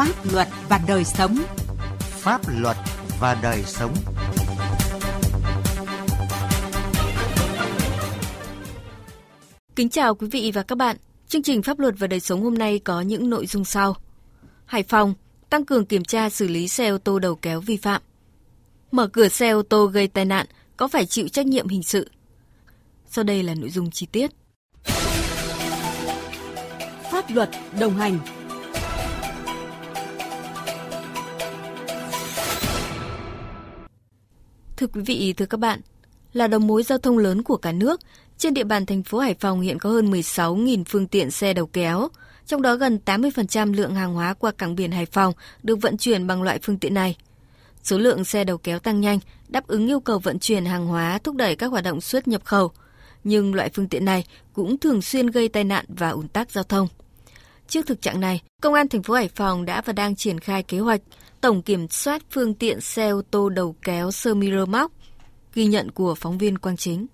Pháp luật và đời sống. Pháp luật và đời sống. Kính chào quý vị và các bạn. Chương trình Pháp luật và đời sống hôm nay có những nội dung sau. Hải Phòng tăng cường kiểm tra xử lý xe ô tô đầu kéo vi phạm. Mở cửa xe ô tô gây tai nạn có phải chịu trách nhiệm hình sự? Sau đây là nội dung chi tiết. Pháp luật đồng hành Thưa quý vị, thưa các bạn, là đầu mối giao thông lớn của cả nước, trên địa bàn thành phố Hải Phòng hiện có hơn 16.000 phương tiện xe đầu kéo, trong đó gần 80% lượng hàng hóa qua cảng biển Hải Phòng được vận chuyển bằng loại phương tiện này. Số lượng xe đầu kéo tăng nhanh, đáp ứng yêu cầu vận chuyển hàng hóa thúc đẩy các hoạt động xuất nhập khẩu. Nhưng loại phương tiện này cũng thường xuyên gây tai nạn và ủn tắc giao thông. Trước thực trạng này, Công an thành phố Hải Phòng đã và đang triển khai kế hoạch tổng kiểm soát phương tiện xe ô tô đầu kéo sơ mi rơ móc, ghi nhận của phóng viên Quang Chính.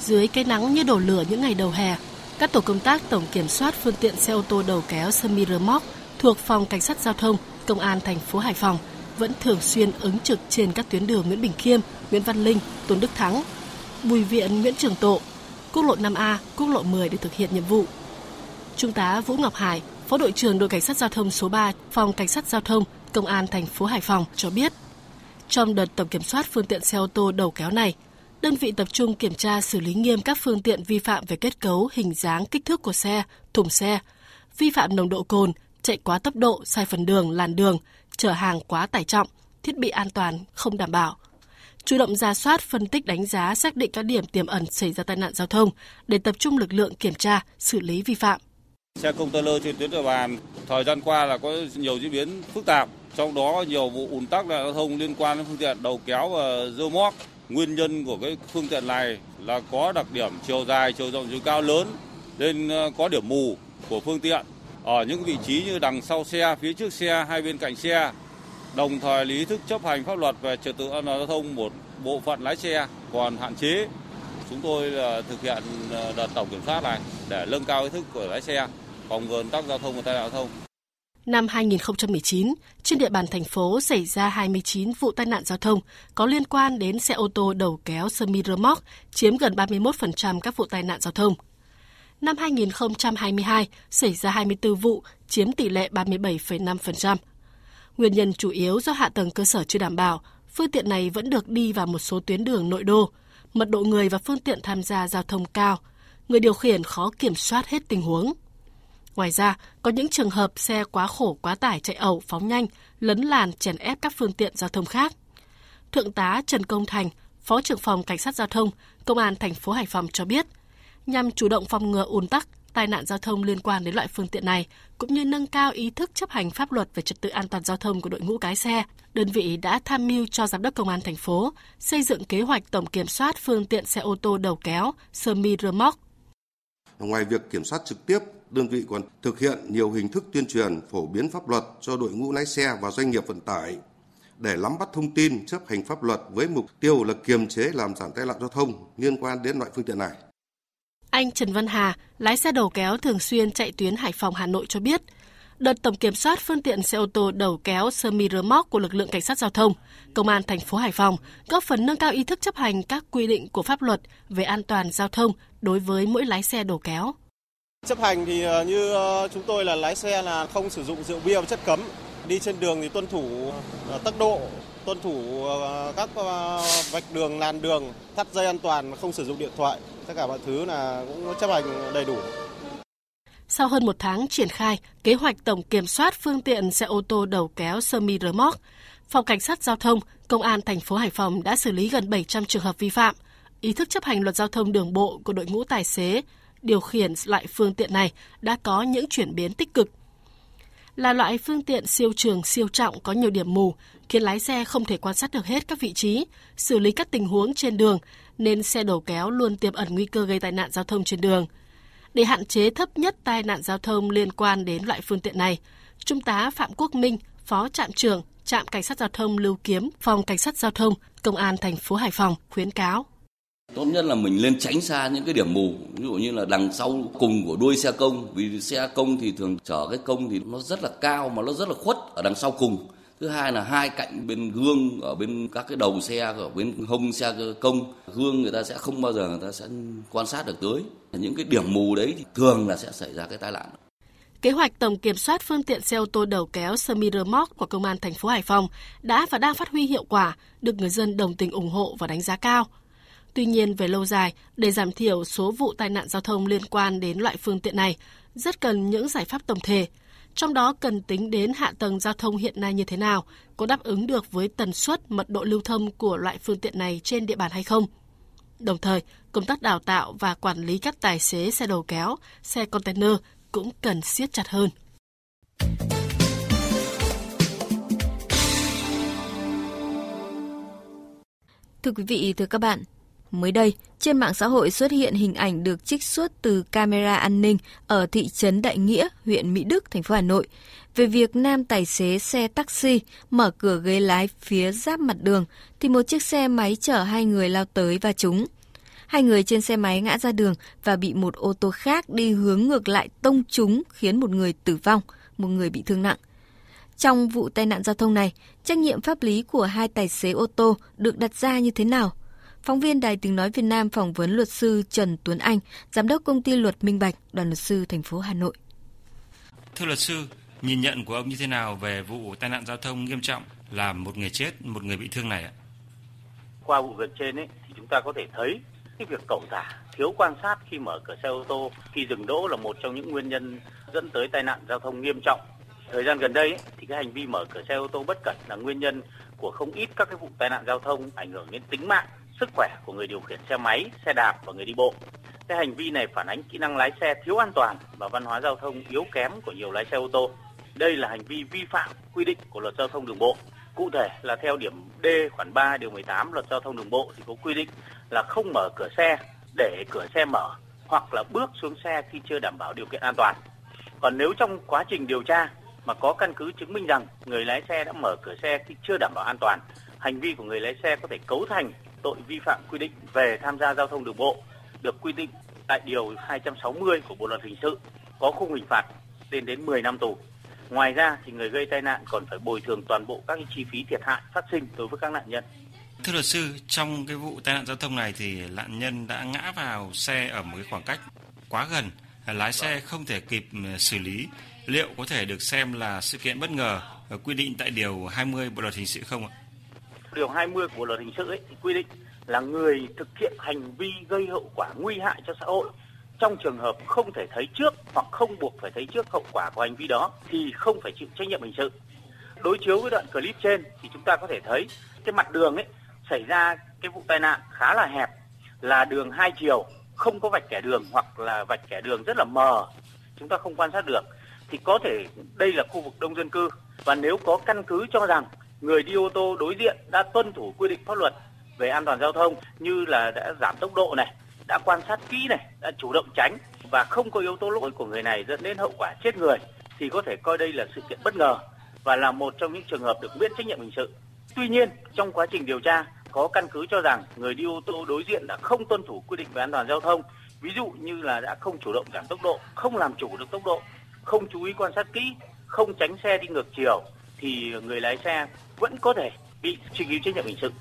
Dưới cái nắng như đổ lửa những ngày đầu hè, các tổ công tác tổng kiểm soát phương tiện xe ô tô đầu kéo semi rơ móc thuộc phòng cảnh sát giao thông công an thành phố Hải Phòng vẫn thường xuyên ứng trực trên các tuyến đường Nguyễn Bình Khiêm, Nguyễn Văn Linh, Tôn Đức Thắng, Bùi Viện, Nguyễn Trường Tộ, quốc lộ 5A, quốc lộ 10 để thực hiện nhiệm vụ. Trung tá Vũ Ngọc Hải, Phó đội trưởng đội cảnh sát giao thông số 3, phòng cảnh sát giao thông, công an thành phố Hải Phòng cho biết, trong đợt tổng kiểm soát phương tiện xe ô tô đầu kéo này, đơn vị tập trung kiểm tra xử lý nghiêm các phương tiện vi phạm về kết cấu, hình dáng, kích thước của xe, thùng xe, vi phạm nồng độ cồn, chạy quá tốc độ, sai phần đường, làn đường, chở hàng quá tải trọng, thiết bị an toàn không đảm bảo. Chủ động ra soát, phân tích đánh giá, xác định các điểm tiềm ẩn xảy ra tai nạn giao thông để tập trung lực lượng kiểm tra, xử lý vi phạm. Xe container trên tuyến địa bàn thời gian qua là có nhiều diễn biến phức tạp, trong đó nhiều vụ ùn tắc giao thông liên quan đến phương tiện đầu kéo và dơ móc. Nguyên nhân của cái phương tiện này là có đặc điểm chiều dài, chiều rộng, chiều cao lớn nên ờ, có điểm mù của phương tiện ở những vị trí như đằng sau xe, phía trước xe, hai bên cạnh xe. Đồng thời lý thức chấp hành pháp luật về trật tự an toàn giao thông một bộ phận lái xe còn hạn chế. Chúng tôi là thực hiện ờ, đợt tổng kiểm soát này để nâng cao ý thức của lái xe, phòng ngừa tắc giao thông và tai nạn giao thông. Năm 2019, trên địa bàn thành phố xảy ra 29 vụ tai nạn giao thông có liên quan đến xe ô tô đầu kéo semi remote, chiếm gần 31% các vụ tai nạn giao thông. Năm 2022 xảy ra 24 vụ, chiếm tỷ lệ 37,5%. Nguyên nhân chủ yếu do hạ tầng cơ sở chưa đảm bảo, phương tiện này vẫn được đi vào một số tuyến đường nội đô, mật độ người và phương tiện tham gia giao thông cao, người điều khiển khó kiểm soát hết tình huống. Ngoài ra, có những trường hợp xe quá khổ quá tải chạy ẩu phóng nhanh, lấn làn chèn ép các phương tiện giao thông khác. Thượng tá Trần Công Thành, Phó trưởng phòng Cảnh sát giao thông, Công an thành phố Hải Phòng cho biết, nhằm chủ động phòng ngừa ùn tắc, tai nạn giao thông liên quan đến loại phương tiện này, cũng như nâng cao ý thức chấp hành pháp luật về trật tự an toàn giao thông của đội ngũ lái xe, đơn vị đã tham mưu cho giám đốc công an thành phố xây dựng kế hoạch tổng kiểm soát phương tiện xe ô tô đầu kéo, sơ mi rơ móc. Ngoài việc kiểm soát trực tiếp, đơn vị còn thực hiện nhiều hình thức tuyên truyền phổ biến pháp luật cho đội ngũ lái xe và doanh nghiệp vận tải để nắm bắt thông tin chấp hành pháp luật với mục tiêu là kiềm chế làm giảm tai nạn giao thông liên quan đến loại phương tiện này. Anh Trần Văn Hà, lái xe đầu kéo thường xuyên chạy tuyến Hải Phòng Hà Nội cho biết, đợt tổng kiểm soát phương tiện xe ô tô đầu kéo sơ mi rơ móc của lực lượng cảnh sát giao thông, công an thành phố Hải Phòng góp phần nâng cao ý thức chấp hành các quy định của pháp luật về an toàn giao thông đối với mỗi lái xe đầu kéo. Chấp hành thì ờ, như ờ, chúng tôi là lái xe là không sử dụng rượu bia và chất cấm, đi trên đường thì tuân thủ ờ, tốc độ, tuân thủ các vạch đường, làn đường, thắt dây an toàn, không sử dụng điện thoại. Tất cả mọi thứ là cũng chấp hành đầy đủ. Sau hơn một tháng triển khai kế hoạch tổng kiểm soát phương tiện xe ô tô đầu kéo semi rơ móc, Phòng Cảnh sát Giao thông, Công an thành phố Hải Phòng đã xử lý gần 700 trường hợp vi phạm. Ý thức chấp hành luật giao thông đường bộ của đội ngũ tài xế, điều khiển loại phương tiện này đã có những chuyển biến tích cực. Là loại phương tiện siêu trường, siêu trọng có nhiều điểm mù, khiến lái xe không thể quan sát được hết các vị trí, xử lý các tình huống trên đường, nên xe đầu kéo luôn tiềm ẩn nguy cơ gây tai nạn giao thông trên đường. Để hạn chế thấp nhất tai nạn giao thông liên quan đến loại phương tiện này, Trung tá Phạm Quốc Minh, Phó trạm trưởng trạm cảnh sát giao thông Lưu Kiếm, phòng cảnh sát giao thông, công an thành phố Hải Phòng khuyến cáo. tốt nhất là mình lên tránh xa những cái điểm mù ví dụ như là đằng sau cùng của đuôi xe công vì xe công thì thường chở cái công thì nó rất là cao mà nó rất là khuất ở đằng sau cùng thứ hai là hai cạnh bên gương ở bên các cái đầu xe ở bên hông xe công gương người ta sẽ không bao giờ người ta sẽ quan sát được tới những cái điểm mù đấy thì thường là sẽ xảy ra cái tai nạn Kế hoạch tổng kiểm soát phương tiện xe ô tô đầu kéo semi rơ móc của Công an thành phố Hải Phòng đã và đang phát huy hiệu quả, được người dân đồng tình ủng hộ và đánh giá cao. Tuy nhiên, về lâu dài, để giảm thiểu số vụ tai nạn giao thông liên quan đến loại phương tiện này, rất cần những giải pháp tổng thể. Trong đó cần tính đến hạ tầng giao thông hiện nay như thế nào, có đáp ứng được với tần suất, mật độ lưu thông của loại phương tiện này trên địa bàn hay không. Đồng thời, công tác đào tạo và quản lý các tài xế xe đầu kéo, xe container cũng cần siết chặt hơn. Thưa quý vị, thưa các bạn, mới đây, trên mạng xã hội xuất hiện hình ảnh được trích xuất từ camera an ninh ở thị trấn Đại Nghĩa, huyện Mỹ Đức, thành phố Hà Nội, về việc nam tài xế xe taxi mở cửa ghế lái phía giáp mặt đường thì một chiếc xe máy chở hai người lao tới và chúng Hai người trên xe máy ngã ra đường và bị một ô tô khác đi hướng ngược lại tông trúng khiến một người tử vong, một người bị thương nặng. Trong vụ tai nạn giao thông này, trách nhiệm pháp lý của hai tài xế ô tô được đặt ra như thế nào? Phóng viên Đài Tiếng Nói Việt Nam phỏng vấn luật sư Trần Tuấn Anh, Giám đốc công ty luật Minh Bạch, đoàn luật sư thành phố Hà Nội. Thưa luật sư, nhìn nhận của ông như thế nào về vụ tai nạn giao thông nghiêm trọng làm một người chết, một người bị thương này ạ? Qua vụ việc trên ấy, thì chúng ta có thể thấy cái việc cẩu thả, thiếu quan sát khi mở cửa xe ô tô, khi dừng đỗ là một trong những nguyên nhân dẫn tới tai nạn giao thông nghiêm trọng. Thời gian gần đây ấy, thì cái hành vi mở cửa xe ô tô bất cẩn là nguyên nhân của không ít các cái vụ tai nạn giao thông ảnh hưởng đến tính mạng, sức khỏe của người điều khiển xe máy, xe đạp và người đi bộ. Cái hành vi này phản ánh kỹ năng lái xe thiếu an toàn và văn hóa giao thông yếu kém của nhiều lái xe ô tô. Đây là hành vi vi phạm quy định của luật giao thông đường bộ. Cụ thể là theo điểm D khoản 3 điều 18 luật giao thông đường bộ thì có quy định là không mở cửa xe để cửa xe mở hoặc là bước xuống xe khi chưa đảm bảo điều kiện an toàn. Còn nếu trong quá trình điều tra mà có căn cứ chứng minh rằng người lái xe đã mở cửa xe khi chưa đảm bảo an toàn, hành vi của người lái xe có thể cấu thành tội vi phạm quy định về tham gia giao thông đường bộ được quy định tại điều 260 của Bộ luật hình sự có khung hình phạt lên đến 10 năm tù. Ngoài ra thì người gây tai nạn còn phải bồi thường toàn bộ các chi phí thiệt hại phát sinh đối với các nạn nhân. Thưa luật sư, trong cái vụ tai nạn giao thông này thì nạn nhân đã ngã vào xe ở một cái khoảng cách quá gần, lái xe không thể kịp ừ, xử lý. Liệu có thể được xem là sự kiện bất ngờ quy định tại điều 20 Bộ luật hình sự không ạ? Điều 20 của luật hình sự ấy thì quy định là người thực hiện hành vi gây hậu quả nguy hại cho xã hội, trong trường hợp không thể thấy trước hoặc không buộc phải thấy trước hậu quả của hành vi đó thì không phải chịu trách nhiệm hình sự. Đối chiếu với đoạn clip trên thì chúng ta có thể thấy cái mặt đường ấy xảy ra cái vụ tai nạn khá là hẹp, là đường hai chiều, không có vạch kẻ đường hoặc là vạch kẻ đường rất là mờ, chúng ta không quan sát được thì có thể đây là khu vực đông dân cư và nếu có căn cứ cho rằng người đi ô tô đối diện đã tuân thủ quy định pháp luật về an toàn giao thông như là đã giảm tốc độ này đã quan sát kỹ này đã chủ động tránh và không có yếu tố lỗi của người này dẫn đến hậu quả chết người thì có thể coi đây là sự kiện bất ngờ và là một trong những trường hợp được miễn trách nhiệm hình sự. Tuy nhiên, trong quá trình điều tra có căn cứ cho rằng người đi ô tô đối diện đã không tuân thủ quy định về an toàn giao thông, ví dụ như là đã không chủ động giảm tốc độ, không làm chủ được tốc độ, không chú ý quan sát kỹ, không tránh xe đi ngược chiều thì người lái xe vẫn có thể bị truy cứu trách nhiệm hình sự.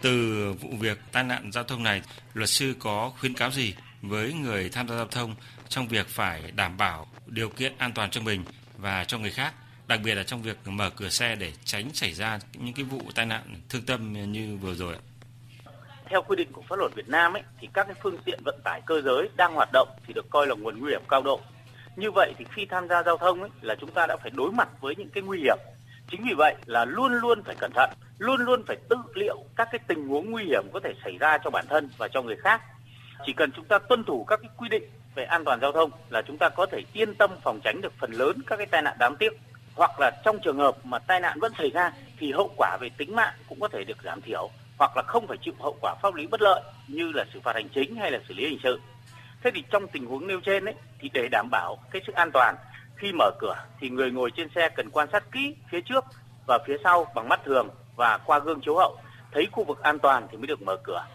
Từ vụ việc tai nạn giao thông này, luật sư có khuyến cáo gì với người tham gia giao thông trong việc phải đảm bảo điều kiện an toàn cho mình và cho người khác, đặc biệt là trong việc mở cửa xe để tránh xảy ra những cái vụ tai nạn thương tâm như vừa rồi ạ? Theo quy định của pháp luật Việt Nam ấy, thì các cái phương tiện vận tải cơ giới đang hoạt động thì được coi là nguồn nguy hiểm cao độ. Như vậy thì khi tham gia giao thông ấy, là chúng ta đã phải đối mặt với những cái nguy hiểm. Chính vì vậy là luôn luôn phải cẩn thận, luôn luôn phải tự liệu các cái tình huống nguy hiểm có thể xảy ra cho bản thân và cho người khác. Chỉ cần chúng ta tuân thủ các cái quy định về an toàn giao thông là chúng ta có thể yên tâm phòng tránh được phần lớn các cái tai nạn đáng tiếc hoặc là trong trường hợp mà tai nạn vẫn xảy ra thì hậu quả về tính mạng cũng có thể được giảm thiểu hoặc là không phải chịu hậu quả pháp lý bất lợi như là xử phạt hành chính hay là xử lý hình sự. Thế thì trong tình huống nêu trên ấy thì để đảm bảo cái sự an toàn khi mở cửa thì người ngồi trên xe cần quan sát kỹ phía trước và phía sau bằng mắt thường và qua gương chiếu hậu thấy khu vực an toàn thì mới được mở cửa.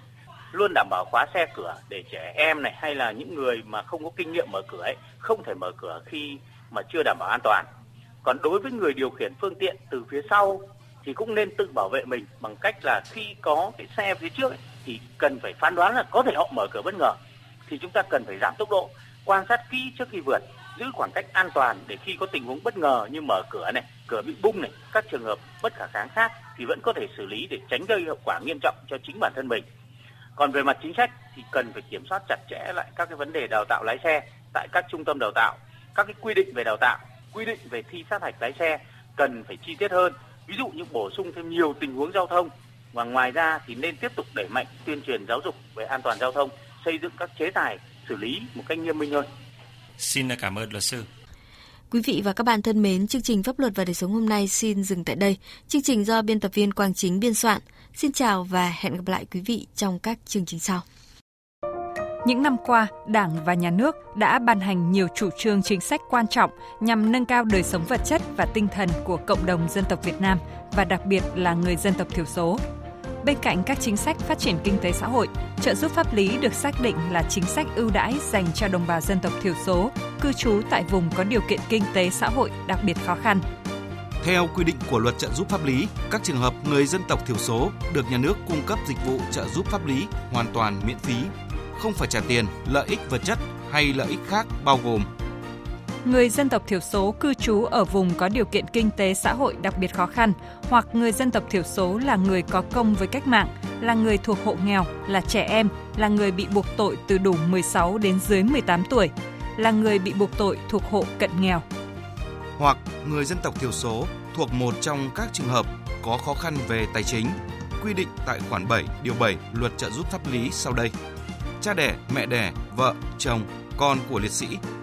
luôn đảm bảo khóa xe cửa để trẻ em này hay là những người mà không có kinh nghiệm mở cửa ấy không thể mở cửa khi mà chưa đảm bảo an toàn. Còn đối với người điều khiển phương tiện từ phía sau thì cũng nên tự bảo vệ mình bằng cách là khi có cái xe phía trước ấy, thì cần phải phán đoán là có thể họ mở cửa bất ngờ thì chúng ta cần phải giảm tốc độ, quan sát kỹ trước khi vượt, giữ khoảng cách an toàn để khi có tình huống bất ngờ như mở cửa này, cửa bị bung này, các trường hợp bất khả kháng khác thì vẫn có thể xử lý để tránh gây hậu quả nghiêm trọng cho chính bản thân mình. Còn về mặt chính sách thì cần phải kiểm soát chặt chẽ lại các cái vấn đề đào tạo lái xe tại các trung tâm đào tạo, các cái quy định về đào tạo, quy định về thi sát hạch lái xe cần phải chi tiết hơn. Ví dụ như bổ sung thêm nhiều tình huống giao thông và ngoài ra thì nên tiếp tục đẩy mạnh tuyên truyền giáo dục về an toàn giao thông, xây dựng các chế tài xử lý một cách nghiêm minh hơn. Xin cảm ơn luật sư. Quý vị và các bạn thân mến, chương trình Pháp luật và đời sống hôm nay xin dừng tại đây. Chương trình do biên tập viên Quang Chính biên soạn. Xin chào và hẹn gặp lại quý vị trong các chương trình sau. Những năm qua, Đảng và Nhà nước đã ban hành nhiều chủ trương chính sách quan trọng nhằm nâng cao đời sống vật chất và tinh thần của cộng đồng dân tộc Việt Nam và đặc biệt là người dân tộc thiểu số. Bên cạnh các chính sách phát triển kinh tế xã hội, trợ giúp pháp lý được xác định là chính sách ưu đãi dành cho đồng bào dân tộc thiểu số cư trú tại vùng có điều kiện kinh tế xã hội đặc biệt khó khăn. Theo quy định của luật trợ giúp pháp lý, các trường hợp người dân tộc thiểu số được nhà nước cung cấp dịch vụ trợ giúp pháp lý hoàn toàn miễn phí, không phải trả tiền, lợi ích vật chất hay lợi ích khác bao gồm người dân tộc thiểu số cư trú ở vùng có điều kiện kinh tế xã hội đặc biệt khó khăn hoặc người dân tộc thiểu số là người có công với cách mạng, là người thuộc hộ nghèo, là trẻ em, là người bị buộc tội từ đủ 16 đến dưới 18 tuổi, là người bị buộc tội thuộc hộ cận nghèo. Hoặc người dân tộc thiểu số thuộc một trong các trường hợp có khó khăn về tài chính, quy định tại khoản 7 điều 7 Luật trợ giúp pháp lý sau đây. Cha đẻ, mẹ đẻ, vợ, chồng, con của liệt sĩ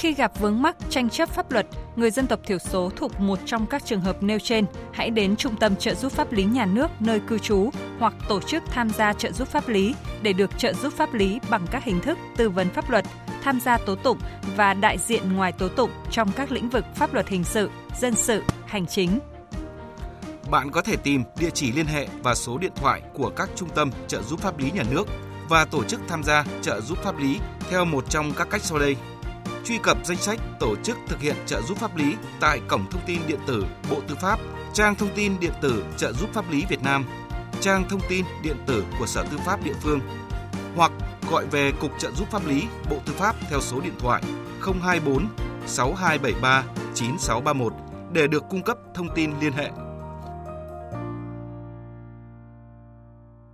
Khi gặp vướng mắc tranh chấp pháp luật, người dân tộc thiểu số thuộc một trong các trường hợp nêu trên, hãy đến Trung tâm trợ giúp pháp lý nhà nước nơi cư trú hoặc tổ chức tham gia trợ giúp pháp lý để được trợ giúp pháp lý bằng các hình thức tư vấn pháp luật, tham gia tố tụng và đại diện ngoài tố tụng trong các lĩnh vực pháp luật hình sự, dân sự, hành chính. Bạn có thể tìm địa chỉ liên hệ và số điện thoại của các trung tâm trợ giúp pháp lý nhà nước và tổ chức tham gia trợ giúp pháp lý theo một trong các cách sau đây truy cập danh sách tổ chức thực hiện trợ giúp pháp lý tại cổng thông tin điện tử Bộ Tư pháp, trang thông tin điện tử trợ giúp pháp lý Việt Nam, trang thông tin điện tử của Sở Tư pháp địa phương hoặc gọi về Cục trợ giúp pháp lý Bộ Tư pháp theo số điện thoại 024 6273 9631 để được cung cấp thông tin liên hệ.